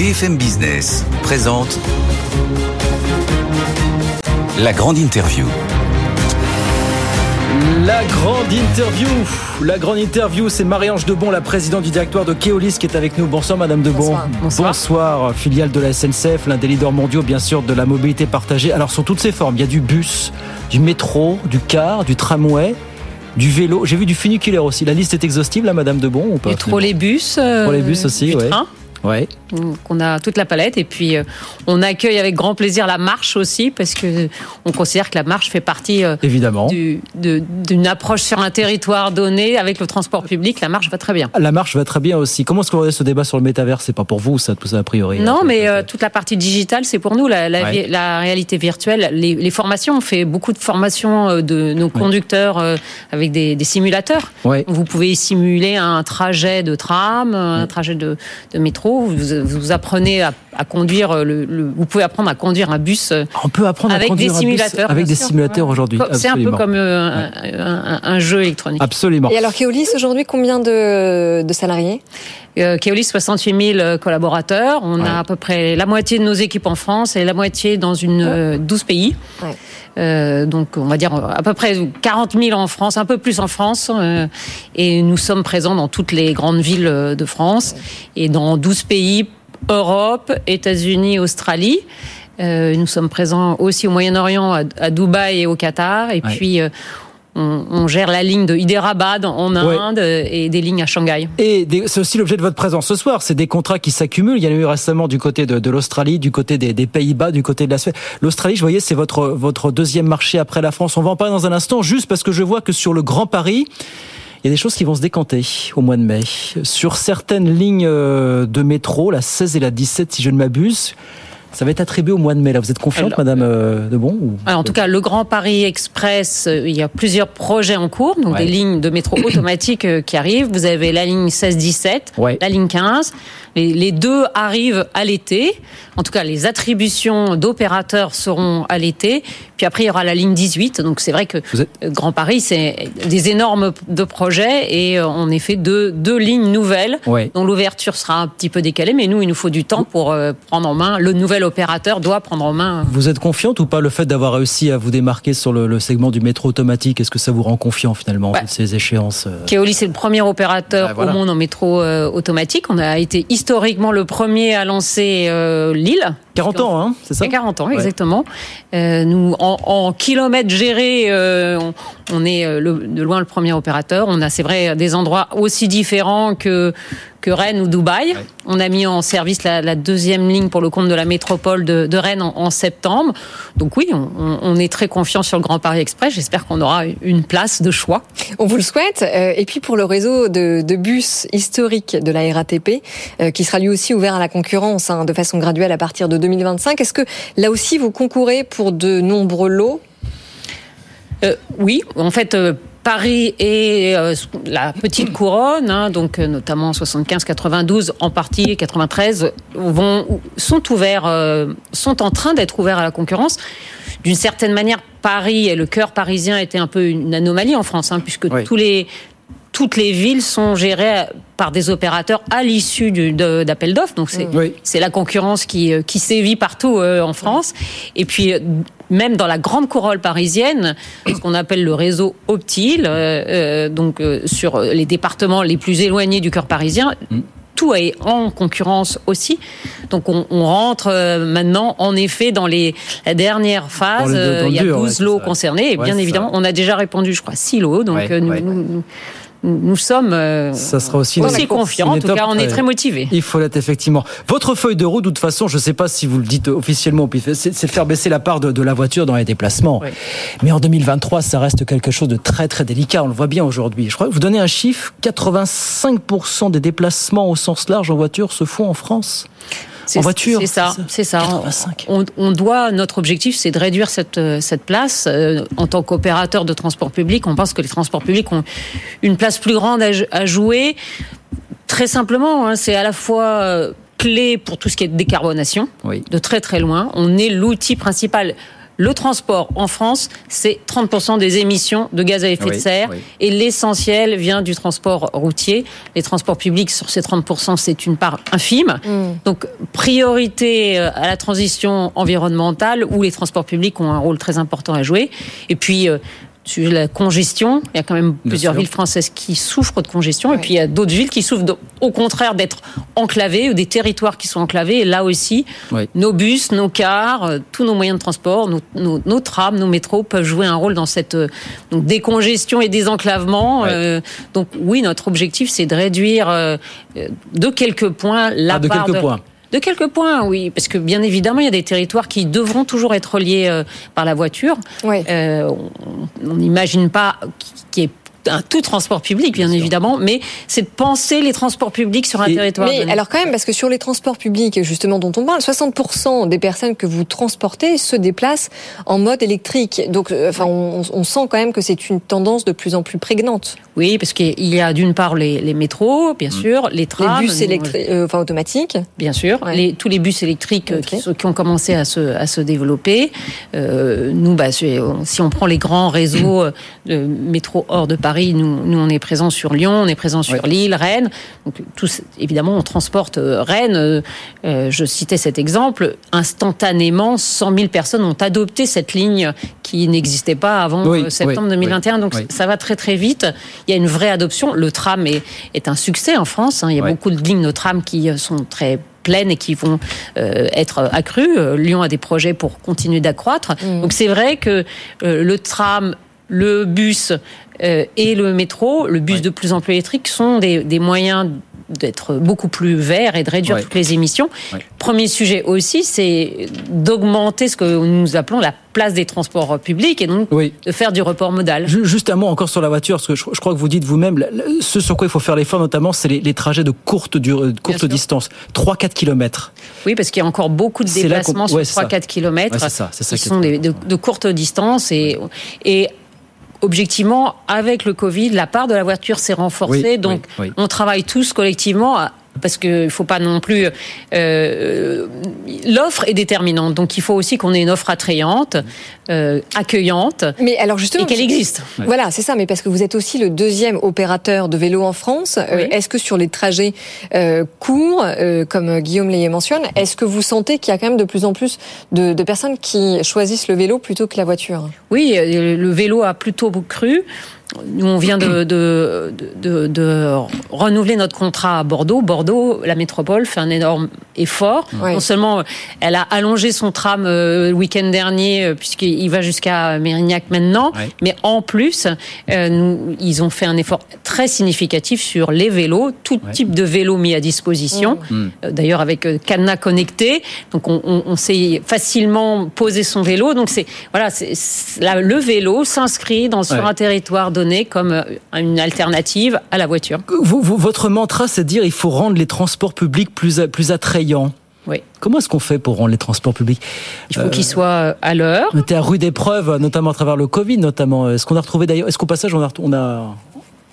BFM Business présente la grande interview. La grande interview, la grande interview, c'est Marie-Ange Debon, la présidente du directoire de Keolis qui est avec nous. Bonsoir Madame Debon. Bonsoir. Bonsoir, filiale de la SNCF, l'un des leaders mondiaux bien sûr de la mobilité partagée. Alors sur toutes ses formes, il y a du bus, du métro, du car, du tramway, du vélo. J'ai vu du funiculaire aussi. La liste est exhaustive là Madame Debon ou pas Du trolleybus. euh, Trolleybus aussi, du ouais. train. Ouais. Donc, on a toute la palette et puis euh, on accueille avec grand plaisir la marche aussi parce que on considère que la marche fait partie euh, Évidemment. du- de- d'une approche sur un territoire donné avec le transport public. La marche va très bien. La marche va très bien aussi. Comment est-ce qu'on va ce débat sur le métavers? C'est pas pour vous ça, tout ça a priori. Non, hein, mais peut-être. euh, toute la partie digitale, c'est pour nous la, la, Ouais. vi- la réalité virtuelle. Les, les formations, on fait beaucoup de formations euh, de nos conducteurs euh, avec des, des simulateurs. Ouais. Vous pouvez simuler un trajet de tram, un trajet de, de métro. Vous, apprenez à, à conduire. Le, le- vous pouvez apprendre à conduire un bus. euh, On peut apprendre Avec à conduire des un bus simulateurs, avec des sûr. simulateurs aujourd'hui. C'est un peu comme euh, un, un- un jeu électronique. Absolument. Et alors Keolis aujourd'hui combien de, de salariés? Euh, Keolis, 68 000 collaborateurs. On Ouais. a à peu près la moitié de nos équipes en France et la moitié dans une euh, 12 pays. Ouais. Euh, donc, on va dire euh, à peu près 40 000 en France, un peu plus en France. euh, et nous sommes présents dans toutes les grandes villes euh, de France et dans 12 pays, Europe, États-Unis, Australie. Euh, nous sommes présents aussi au Moyen-Orient, à, à Dubaï et au Qatar. Et Ouais. puis, euh, on, on gère la ligne de Hyderabad en. Inde et des lignes à Shanghai. Et c'est aussi l'objet de votre présence ce soir. C'est des contrats qui s'accumulent. Il y en a eu récemment du côté de, de l'Australie, du côté des, des Pays-Bas, du côté de la Suède. L'Australie, je voyais, c'est votre, votre deuxième marché après la France. On va en parler dans un instant, juste parce que je vois que sur le Grand Paris, il y a des choses qui vont se décanter au mois de mai. Sur certaines lignes euh, de métro, la 16 et la 17, si je ne m'abuse, ça va être attribué au mois de mai. Là, vous êtes confiante, Alors, Madame euh, Debon ou- Alors, en tout cas, le Grand Paris Express, euh, il y a plusieurs projets en cours, donc Ouais. des lignes de métro automatiques euh, qui arrivent. Vous avez la ligne 16-17, Ouais. la ligne 15. Les, les deux arrivent à l'été. En tout cas, les attributions d'opérateurs seront à l'été. Puis après, il y aura la ligne 18. Donc, c'est vrai que Vous êtes- euh, Grand Paris, c'est des énormes de projets et euh, en effet deux, deux lignes nouvelles Ouais. dont l'ouverture sera un petit peu décalée. Mais nous, il nous faut du temps pour euh, prendre en main. Le nouvel opérateur doit prendre en main Vous êtes confiante ou pas le fait d'avoir réussi à vous démarquer sur le, le segment du métro automatique? Est-ce que ça vous rend confiant finalement toutes ces échéances Keolis est le premier opérateur Bah, voilà. au monde en métro automatique. On a été historiquement le premier à lancer euh, Lille. 40 ans, hein, c'est ça? Il y a 40 ans, Ouais. exactement. Euh, nous, en, en kilomètres gérés, euh, on, on est euh, le- de loin le premier opérateur. On a, c'est vrai, des endroits aussi différents que que Rennes ou Dubaï. On a mis en service la, la deuxième ligne pour le compte de la métropole de, de Rennes en, en septembre. Donc oui, on, est très confiant sur le Grand Paris Express. J'espère qu'on aura une place de choix. On vous le souhaite. Euh, Et puis pour le réseau de, de bus historique de la RATP, euh, qui sera lui aussi ouvert à la concurrence hein, de façon graduelle à partir de 2025, est-ce que là aussi vous concourez pour de nombreux lots? Euh, oui, en fait. euh, Paris et euh, la petite couronne, hein, donc euh, notamment 75, 92, en partie 93, vont sont ouverts, euh, sont en train d'être ouverts à la concurrence. D'une certaine manière, Paris et le cœur parisien était un peu une anomalie en France, hein, puisque Oui. tous les toutes les villes sont gérées par des opérateurs à l'issue d'appels d'offres. Donc c'est Oui. c'est la concurrence qui, euh, qui sévit partout euh, en France. Et puis, même dans la grande couronne parisienne, ce qu'on appelle le réseau Optile, euh, euh, donc euh, sur les départements les plus éloignés du cœur parisien, tout est en concurrence aussi. Donc on, on rentre maintenant en effet dans les la dernière phase. Dans le- dans Euh, le Il y a dur, 12 ouais, c'est lots concernés. Et bien évidemment, ça. on a déjà répondu, je crois, 6 lots. Donc Ouais, nous, ouais. nous, nous- nous sommes euh, Ça sera aussi confiants. En tout cas, on est très- motivés. Il faut l'être effectivement. Votre feuille de route, de toute façon, je ne sais pas si vous le dites officiellement, c'est c'est de faire baisser la part de, de la voiture dans les déplacements. Oui. Mais en 2023, ça reste quelque chose de très très délicat. On le voit bien aujourd'hui. Je crois que vous donnez un chiffre 85% des déplacements au sens large en voiture se font en France. C'est- En voiture, C'est ça, c'est ça. c'est ça. 85. On, on doit, notre objectif, c'est de réduire cette, euh, cette place. Euh, En tant qu'opérateur de transport public, on pense que les transports publics ont une place plus grande à, à jouer. Très simplement, hein, c'est à la fois euh, clé pour tout ce qui est décarbonation, Oui. de très très loin. On est l'outil principal. Le transport en France, c'est 30% des émissions de gaz à effet de serre oui. et l'essentiel vient du transport routier. Les transports publics, sur ces 30%, c'est une part infime. Mm. Donc, priorité euh, à la transition environnementale où les transports publics ont un rôle très important à jouer. Et puis, euh, sur la congestion, il y a quand même plusieurs sûr. villes françaises qui souffrent de congestion, et puis il y a d'autres villes qui souffrent de- au contraire d'être enclavées, ou des territoires qui sont enclavés. Et là aussi, nos bus, nos cars, euh, tous nos moyens de transport, nos, nos, nos trams, nos métros peuvent jouer un rôle dans cette euh, donc, décongestion et désenclavement. Ouais. Euh, donc oui, notre objectif, c'est de réduire euh, de quelques points la Ah, de part quelques de... points. De quelques points, oui, parce que bien évidemment, il y a des territoires qui devront toujours être reliés euh, par la voiture. Ouais. Euh, on n'imagine pas qu'il y ait un tout transport public, bien, évidemment, mais c'est de penser les transports publics sur un Et- territoire. Mais donné. alors quand même, parce que sur les transports publics, justement, dont on parle, 60% des personnes que vous transportez se déplacent en mode électrique. Donc, euh, enfin, on, on sent quand même que c'est une tendance de plus en plus prégnante. Oui, parce qu'il y a d'une part les, les métros, bien sûr, les Les trams, bus nous, électriques, euh, enfin automatiques. Bien sûr, Ouais. les, tous les bus électriques euh, qui, ont commencé à se, à se développer. Euh, nous, bah, si on prend les grands réseaux euh, de métro hors de Paris, nous, nous on est présent sur Lyon, on est présent sur. Lille, Rennes. Donc, tous, évidemment, on transporte euh, Rennes. euh, euh, je citais cet exemple. Instantanément, 100 000 personnes ont adopté cette ligne qui n'existait pas avant Oui, septembre oui, 2021. Donc, oui. ça va très très vite. Il y a une vraie adoption. Le tram est, est un succès en France. hein. Il y a beaucoup de lignes de tram qui sont très pleines et qui vont euh, être accrues. Lyon a des projets pour continuer d'accroître. Mm. Donc c'est vrai que euh, le tram, le bus euh, et le métro, le bus de plus en plus électrique, sont des, des moyens d'être beaucoup plus verts et de réduire Ouais. toutes les émissions. Ouais. Premier sujet aussi, c'est d'augmenter ce que nous appelons la place des transports publics et donc Oui. de faire du report modal. Ju- Juste un mot encore sur la voiture, parce que je, crois que vous dites vous-même, ce sur quoi il faut faire l'effort notamment, c'est les, les trajets de courte, de distance, 3-4 kilomètres. Oui, parce qu'il y a encore beaucoup de déplacements sur ouais, c'est ça. 3-4 kilomètres Ouais, c'est ça, c'est ça est sont des- de, de courtes distances et, et objectivement, avec le Covid, la part de la voiture s'est renforcée. Oui, donc, oui, oui. on travaille tous collectivement. à- parce qu'il ne faut pas non plus... euh, L'offre est déterminante. Donc, il faut aussi qu'on ait une offre attrayante, euh, accueillante, Mais alors justement, et qu'elle existe. Ouais. Voilà, c'est ça, mais parce que vous êtes aussi le deuxième opérateur de vélo en France. Euh, est-ce que sur les trajets euh, courts, euh, comme Guillaume Layet mentionne, est-ce que vous sentez qu'il y a quand même de plus en plus de, de personnes qui choisissent le vélo plutôt que la voiture? Oui, le vélo a plutôt cru. Nous, on vient de, de, de, de renouveler notre contrat à Bordeaux. Bordeaux, la métropole, fait un énorme effort. Oui. Non seulement elle a allongé son tram euh, le week-end dernier, euh, puisqu'il va jusqu'à Mérignac maintenant, Ouais. mais en plus, euh, nous, ils ont fait un effort très significatif sur les vélos, tout type de vélo mis à disposition. Mm. Euh, D'ailleurs, avec euh, cadenas connecté, donc on, on, on sait facilement poser son vélo. Donc c'est voilà, c'est c'est- là, le vélo s'inscrit dans sur un territoire donné comme euh, une alternative à la voiture. Vous, vous- votre mantra, c'est de dire il faut rendre les transports publics plus, plus attrayants. Oui, Comment est-ce qu'on fait pour rendre les transports publics il faut qu'il soit euh, à l'heure. On était à rude épreuve, notamment à travers le Covid, notamment. Est-ce qu'on a retrouvé d'ailleurs, est-ce qu'au passage on a, on a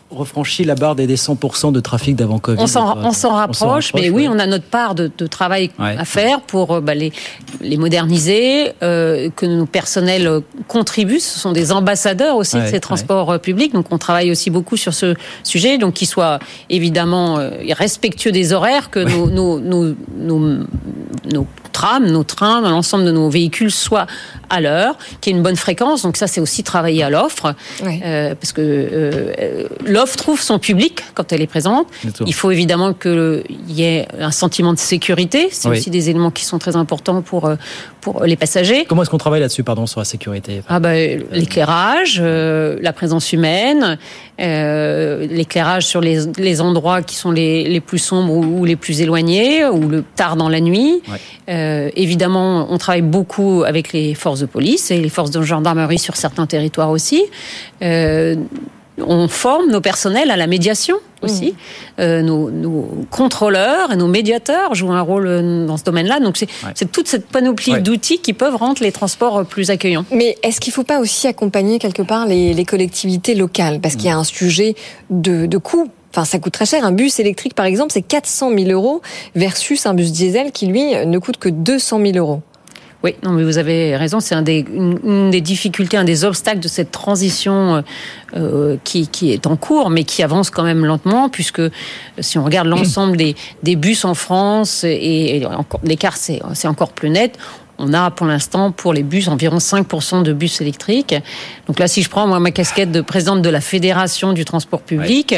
refranchi la barre des des 100% de trafic d'avant Covid On s'en, on s'en rapproche, mais oui, ouais. on a notre part de, de travail Ouais. à faire pour euh, bah, les, les moderniser, euh, que nos personnels contribuent. Ce sont des ambassadeurs aussi de ces transports euh, publics, donc on travaille aussi beaucoup sur ce sujet, donc qu'ils soient évidemment respectueux des horaires, que nos, nos, nos, nos, nos trams, nos trains, l'ensemble de nos véhicules soient à l'heure, qu'il y ait une bonne fréquence. Donc ça, c'est aussi travailler à l'offre, euh, parce que euh, euh, l'offre trouve son public quand elle est présente. Il faut évidemment qu'il y ait un sentiment de sécurité. C'est Oui. aussi des éléments qui sont très importants pour, euh, pour les passagers. Comment est-ce qu'on travaille là-dessus, pardon, sur la sécurité? Ah bah, l'éclairage, euh, la présence humaine, euh, l'éclairage sur les, les endroits qui sont les, les plus sombres ou, ou les plus éloignés, ou le tard dans la nuit. Ouais. Euh, évidemment, on travaille beaucoup avec les forces de police et les forces de gendarmerie sur certains territoires aussi. Euh, on forme nos personnels à la médiation aussi. Euh, nos, nos contrôleurs et nos médiateurs jouent un rôle dans ce domaine-là. Donc c'est Ouais. toute cette panoplie Ouais. d'outils qui peuvent rendre les transports plus accueillants. Mais est-ce qu'il ne faut pas aussi accompagner quelque part les, les collectivités locales? Parce qu'il y a un sujet de, de coût. Enfin, ça coûte très cher. Un bus électrique, par exemple, c'est 400 000 euros versus un bus diesel qui, lui, ne coûte que 200 000 euros. Oui, non, mais vous avez raison. C'est un des, une, des difficultés, un des obstacles de cette transition euh, qui, qui, est en cours, mais qui avance quand même lentement, puisque si on regarde l'ensemble des, des, bus en France, et, et l'écart c'est encore plus net, on a pour l'instant pour les bus environ 5% de bus électriques. Donc là, si je prends moi ma casquette de présidente de la Fédération du transport public,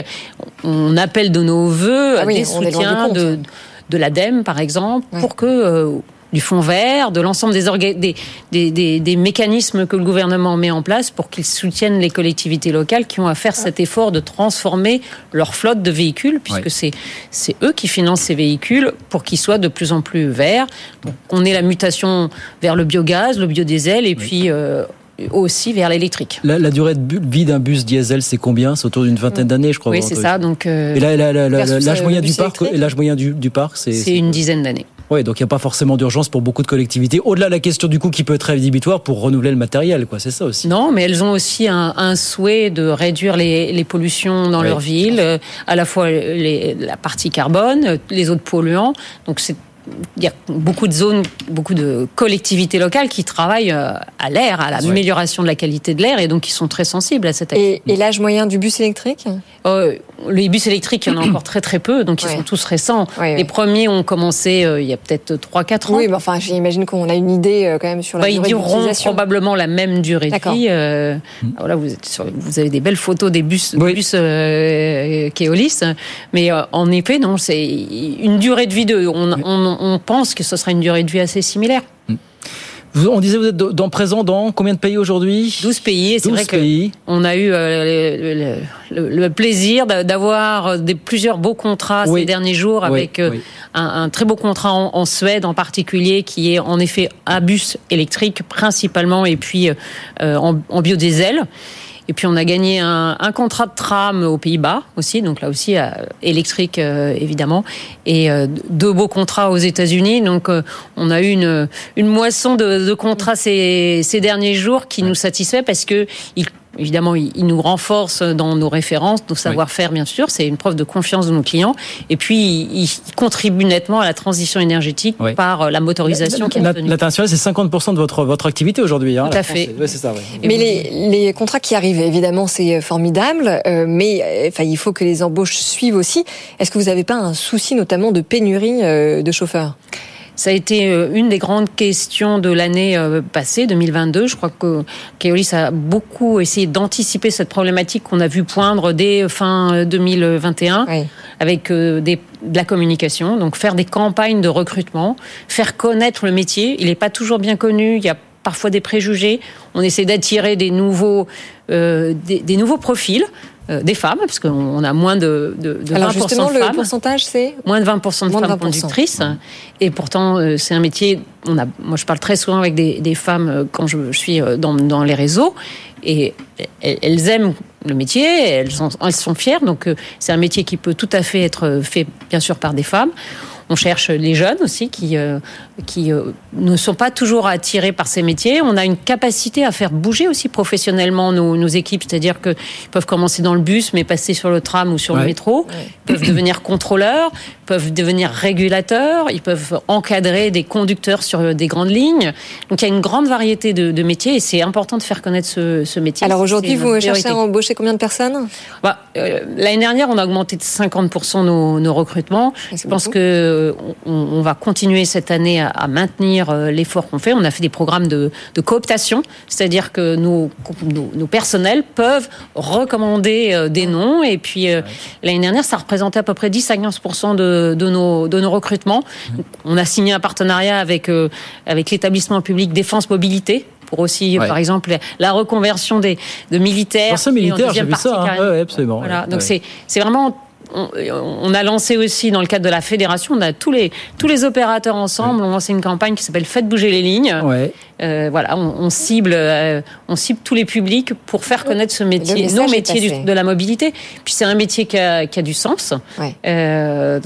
on appelle de nos voeux ah des soutiens de, de l'ADEME, par exemple, pour que euh, du fonds vert, de l'ensemble des, des, des, des, mécanismes que le gouvernement met en place pour qu'ils soutiennent les collectivités locales qui ont à faire cet effort de transformer leur flotte de véhicules, puisque c'est c'est eux qui financent ces véhicules pour qu'ils soient de plus en plus verts. Donc, on est la mutation vers le biogaz, le biodiesel, et puis euh, aussi vers l'électrique. La, durée de vie d'un bus diesel, c'est combien? C'est autour d'une vingtaine d'années, je crois. Oui, c'est ça. Donc, euh, et l'âge moyen, du parc, l'âge moyen du parc, c'est une dizaine d'années. Oui, donc il n'y a pas forcément d'urgence pour beaucoup de collectivités. Au-delà de la question du coup qui peut être rédhibitoire pour renouveler le matériel, quoi. C'est ça aussi. Non, mais elles ont aussi un, un souhait de réduire les, les pollutions dans leur ville, euh, à la fois les, la partie carbone, les autres polluants. Donc c'est il y a beaucoup de zones, beaucoup de collectivités locales qui travaillent euh, à l'air, à l'amélioration de la qualité de l'air et donc qui sont très sensibles à cette activité. Et, l'âge moyen du bus électrique? Euh, Les bus électriques, il y en a encore très très peu, donc ils sont tous récents. les premiers ont commencé euh, il y a peut-être 3-4 ans. Oui, mais enfin, j'imagine qu'on a une idée quand même sur la bah, durée Ils dureront probablement la même durée de vie. voilà, vous, êtes vous avez des belles photos des bus, Keolis, mais en effet, non, c'est une durée de vie de... On, on, on pense que ce sera une durée de vie assez similaire. On disait vous êtes dans présent dans combien de pays aujourd'hui? 12 pays. Et c'est vrai qu'on a eu euh, le, plaisir d'avoir des, plusieurs beaux contrats ces derniers jours avec euh, Un, très beau contrat en, Suède en particulier qui est en effet un bus électrique principalement et puis euh, en, en biodiesel. Et puis on a gagné un, un contrat de tram aux Pays-Bas aussi, donc là aussi euh, électrique euh, évidemment, et euh, deux beaux contrats aux États-Unis. Donc on a eu une, une moisson de, de contrats ces, ces derniers jours qui nous satisfait parce que il Évidemment, il, nous renforce dans nos références, nos savoir-faire, bien sûr. C'est une preuve de confiance de nos clients. Et puis, il, contribue nettement à la transition énergétique par euh, la motorisation qui est L'international, c'est 50% de votre, votre activité aujourd'hui. Hein, Tout à fait. Ça, mais les, les, contrats qui arrivent, évidemment, c'est euh, formidable. Euh, mais enfin, il faut que les embauches suivent aussi. Est-ce que vous n'avez pas un souci, notamment, de pénurie de chauffeurs? Ça a été euh, une des grandes questions de l'année euh, passée, 2022. Je crois que Keolis a beaucoup essayé d'anticiper cette problématique qu'on a vu poindre dès fin 2021 avec euh, des, de la communication, donc faire des campagnes de recrutement, faire connaître le métier. Il n'est pas toujours bien connu. Il y a parfois des préjugés. On essaie d'attirer des nouveaux, des, des nouveaux profils. Euh, des femmes, parce qu'on a moins de, de, de Alors justement, le pourcentage, c'est Moins de 20% de femmes conductrices. Et pourtant, euh, c'est un métier... On a, moi, je parle très souvent avec des, des femmes euh, quand je, suis dans, dans les réseaux. Et elles aiment le métier, elles sont, elles sont fières. Donc, c'est un métier qui peut tout à fait être fait, bien sûr, par des femmes. On cherche les jeunes aussi qui, euh, qui euh, ne sont pas toujours attirés par ces métiers. On a une capacité à faire bouger aussi professionnellement nos, nos équipes, c'est-à-dire qu'ils peuvent commencer dans le bus, mais passer sur le tram ou sur le métro. Ils peuvent devenir contrôleurs, peuvent devenir régulateurs, ils peuvent encadrer des conducteurs sur des grandes lignes. Donc il y a une grande variété de, de métiers et c'est important de faire connaître ce, ce métier. Alors aujourd'hui, vous cherchez à embaucher combien de personnes? Bah, euh, L'année dernière, on a augmenté de 50% nos, nos recrutements. Je pense que euh, on, va continuer cette année à, maintenir euh, l'effort qu'on fait. On a fait des programmes de, cooptation, c'est-à-dire que nos, nos, personnels peuvent recommander euh, des noms. Et puis l'année dernière, ça représentait à peu près 10 à 15 de, de, nos, de nos recrutements. On a signé un partenariat avec, avec l'établissement public Défense Mobilité pour aussi, par exemple, la reconversion des de militaires. Anciens militaires, j'ai vu ça. Hein. absolument. Voilà. Donc c'est vraiment on, a lancé aussi dans le cadre de la fédération, on a tous les tous les opérateurs ensemble, on lancé une campagne qui s'appelle Faites bouger les lignes. Euh, voilà, on, cible euh, on cible tous les publics pour faire connaître ce métier, nos métiers de la mobilité. Puis c'est un métier qui a, du sens. Euh,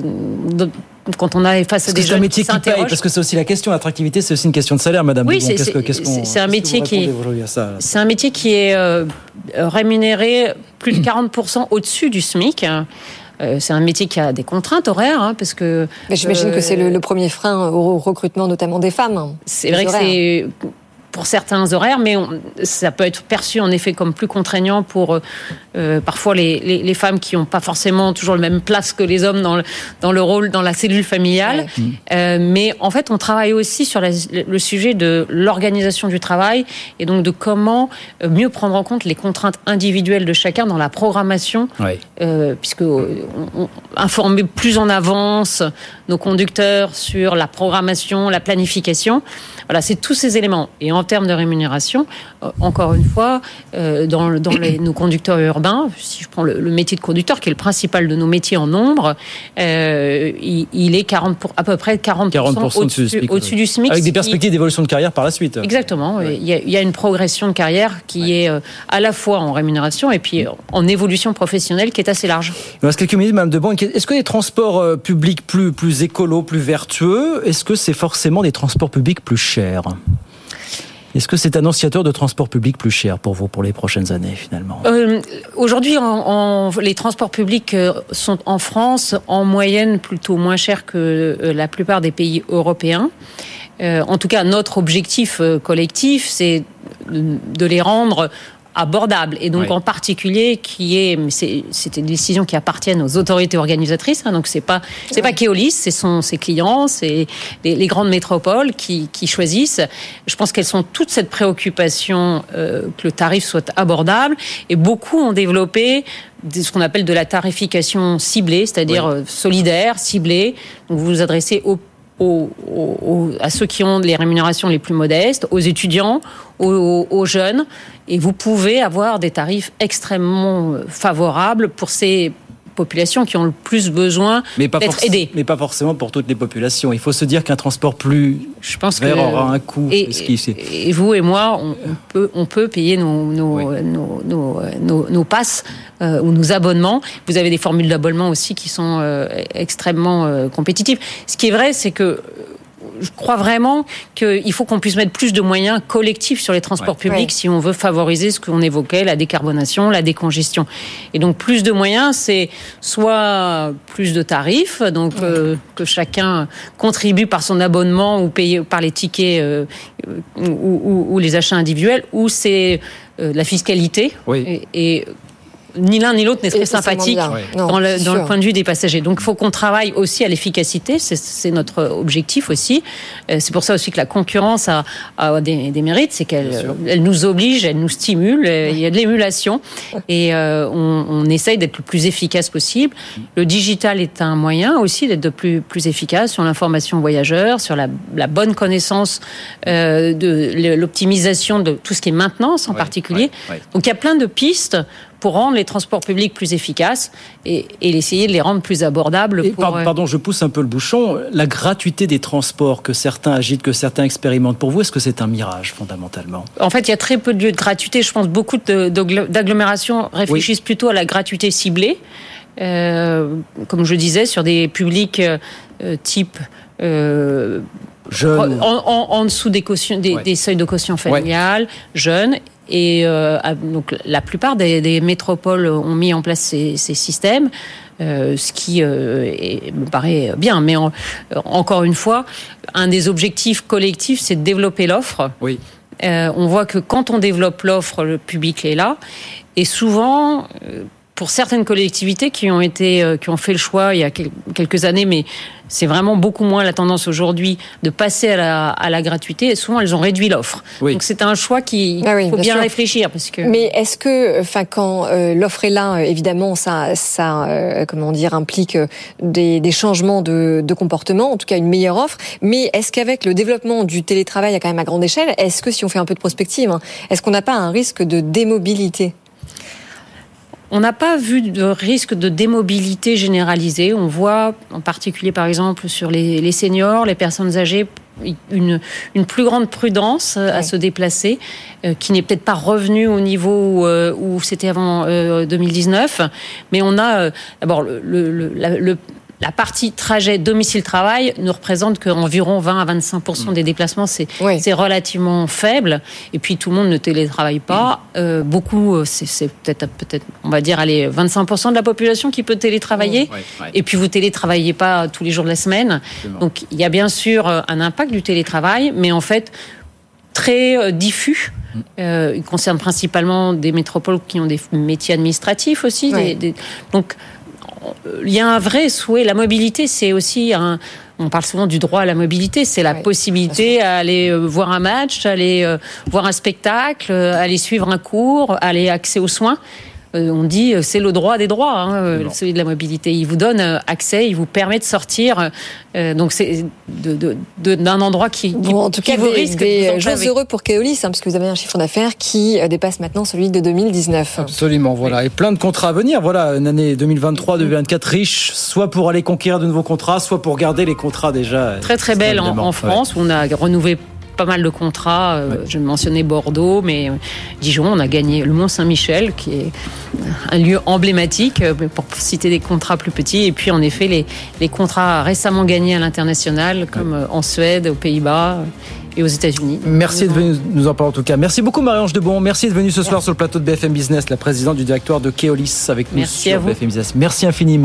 quand on a face à des jeunes un métier qui, paye, parce que c'est aussi la question l'attractivité, c'est aussi une question de salaire, Madame. Oui, c'est un métier qui c'est un métier qui est rémunéré plus de 40% au-dessus du SMIC. C'est un métier qui a des contraintes horaires, hein, parce que. J'imagine que c'est le, premier frein au recrutement, notamment des femmes. C'est vrai que c'est pour certains horaires, mais ça peut être perçu en effet comme plus contraignant pour euh, parfois les, les, les, femmes qui n'ont pas forcément toujours la même place que les hommes dans le, dans le rôle, dans la cellule familiale. Euh, mais en fait, on travaille aussi sur la, le sujet de l'organisation du travail et donc de comment euh, mieux prendre en compte les contraintes individuelles de chacun dans la programmation, euh, puisque euh, on, informer plus en avance nos conducteurs sur la programmation, la planification. Voilà, c'est tous ces éléments. Et en termes de rémunération, euh, encore une fois, euh, dans, dans les, nos conducteurs urbains, si je prends le, le, métier de conducteur, qui est le principal de nos métiers en nombre, euh, il, il, est 40 pour, à peu près 40%, 40 au-dessus, au du SMIC. Avec des perspectives d'évolution de carrière par la suite. Exactement. Ouais. Il, y a, il, y a, une progression de carrière qui ouais. est à la fois en rémunération et puis en évolution professionnelle qui est assez large. Il reste quelques minutes, Mme Debon. Est-ce que les transports publics plus, plus écolos, plus vertueux, est-ce que c'est forcément des transports publics plus chers? Est-ce que c'est annonciateur de transport public plus cher pour vous pour les prochaines années finalement? Euh, Aujourd'hui, les transports publics euh, sont en France en moyenne plutôt moins chers que euh, la plupart des pays européens. Euh, en tout cas, notre objectif collectif, c'est de les rendre abordable et donc oui. en particulier qui est c'est une décision qui appartiennent aux autorités organisatrices hein, donc c'est pas c'est pas Keolis c'est son ses clients c'est les, les, grandes métropoles qui, qui choisissent je pense qu'elles sont toute cette préoccupation euh, que le tarif soit abordable et beaucoup ont développé ce qu'on appelle de la tarification ciblée c'est-à-dire oui. solidaire ciblée donc vous vous adressez aux aux, à ceux qui ont les rémunérations les plus modestes, aux étudiants, aux, aux, jeunes, et vous pouvez avoir des tarifs extrêmement favorables pour ces populations qui ont le plus besoin d'être aidées. Mais pas forcément pour toutes les populations. Il faut se dire qu'un transport plus Je pense vert que, aura un coût. Et, et, vous et moi, on, on, peut, on peut payer nos, nos, oui. nos, nos, nos, nos passes euh, ou nos abonnements. Vous avez des formules d'abonnement aussi qui sont euh, extrêmement euh, compétitives. Ce qui est vrai, c'est que je crois vraiment qu'il faut qu'on puisse mettre plus de moyens collectifs sur les transports ouais. publics ouais. si on veut favoriser ce qu'on évoquait, la décarbonation, la décongestion. Et donc plus de moyens, c'est soit plus de tarifs, donc ouais. euh, que chacun contribue par son abonnement ou paye par les tickets euh, ou, ou, ou, les achats individuels, ou c'est euh, la fiscalité. Et, et ni l'un ni l'autre n'est très sympathique non, dans, le, dans le, point de vue des passagers. Donc il faut qu'on travaille aussi à l'efficacité, c'est notre objectif aussi. Euh, c'est pour ça aussi que la concurrence a, a des, des, mérites, c'est qu'elle elle nous oblige, elle nous stimule, il y a de l'émulation et euh, on, on, essaye d'être le plus efficace possible. Le digital est un moyen aussi d'être de plus, plus efficace sur l'information voyageur, sur la, la bonne connaissance euh, de l'optimisation de tout ce qui est maintenance en oui, particulier. Oui. Donc il y a plein de pistes pour rendre les transports publics plus efficaces et, et essayer de les rendre plus abordables. Pour... Par, pardon, je pousse un peu le bouchon. La gratuité des transports que certains agitent, que certains expérimentent, pour vous, est-ce que c'est un mirage fondamentalement? En fait, il y a très peu de lieux de gratuité. Je pense que beaucoup d'agglomérations réfléchissent oui. plutôt à la gratuité ciblée. Euh, comme je disais, sur des publics euh, type euh, jeunes. En, en, en, dessous des, cautions, des, ouais. des seuils de caution familiale, ouais. jeunes, et euh, donc la plupart des, des, métropoles ont mis en place ces, ces systèmes, euh, ce qui euh, est, me paraît bien. Mais en, encore une fois, un des objectifs collectifs, c'est de développer l'offre. Oui. Euh, on voit que quand on développe l'offre, le public est là. Et souvent, euh, pour certaines collectivités qui ont été, euh, qui ont fait le choix il y a quelques années, mais c'est vraiment beaucoup moins la tendance aujourd'hui de passer à la, à la gratuité. Et souvent, elles ont réduit l'offre. Oui. Donc c'est un choix qui ah oui, faut bien, bien réfléchir parce que. Mais est-ce que, enfin, quand euh, l'offre est là, évidemment, ça, ça, euh, comment dire, implique des, des changements de, de, comportement, en tout cas une meilleure offre. Mais est-ce qu'avec le développement du télétravail à quand même à grande échelle, est-ce que si on fait un peu de prospective, hein, est-ce qu'on n'a pas un risque de démobilité? On n'a pas vu de risque de démobilité généralisée. On voit, en particulier par exemple sur les, les seniors, les personnes âgées, une, une, plus grande prudence ouais. à se déplacer, euh, qui n'est peut-être pas revenue au niveau euh, où c'était avant euh, 2019. Mais on a euh, d'abord le, le, le, la partie trajet domicile-travail ne représente qu'environ 20 à 25% des déplacements. C'est Oui. c'est relativement faible. Et puis tout le monde ne télétravaille pas. Euh, beaucoup, euh, c'est c'est peut-être, peut-être, on va dire, allez, 25% de la population qui peut télétravailler. Ouais. Et puis vous télétravaillez pas tous les jours de la semaine. Donc il y a bien sûr euh, un impact du télétravail, mais en fait très diffus. Euh, il concerne principalement des métropoles qui ont des métiers administratifs aussi. Ouais. des- des- donc il y a un vrai souhait. La mobilité, c'est aussi un. On parle souvent du droit à la mobilité, c'est la Ouais, possibilité à aller euh, voir un match, aller euh, voir un spectacle, euh, aller suivre un cours, aller accès aux soins. Euh, on dit euh, c'est le droit des droits, hein, euh, celui de la mobilité. Il vous donne accès, il vous permet de sortir. euh, donc c'est de- de- de- d'un endroit qui, qui, Bon, en tout qui cas, vous des, risque de des enclaver. heureux pour Keolis, hein, parce que vous avez un chiffre d'affaires qui dépasse maintenant celui de 2019. Absolument, voilà. Et plein de contrats à venir. Voilà, une année 2023-2024 riche, soit pour aller conquérir de nouveaux contrats, soit pour garder les contrats déjà. très très belle en, France où on a renouvelé pas mal de contrats. Euh, Ouais. Je mentionnais Bordeaux, mais euh, Dijon, on a gagné le Mont Saint-Michel, qui est un lieu emblématique euh, pour citer des contrats plus petits. Et puis en effet, les, les contrats récemment gagnés à l'international, comme euh, en Suède, aux Pays-Bas euh, et aux États-Unis. Merci de venir nous en parler en tout cas. Merci beaucoup Marie-Ange Debon. Merci de venir ce soir sur le plateau de BFM Business, la présidente du directoire de Keolis avec nous Merci sur à vous. BFM Business. Merci infiniment.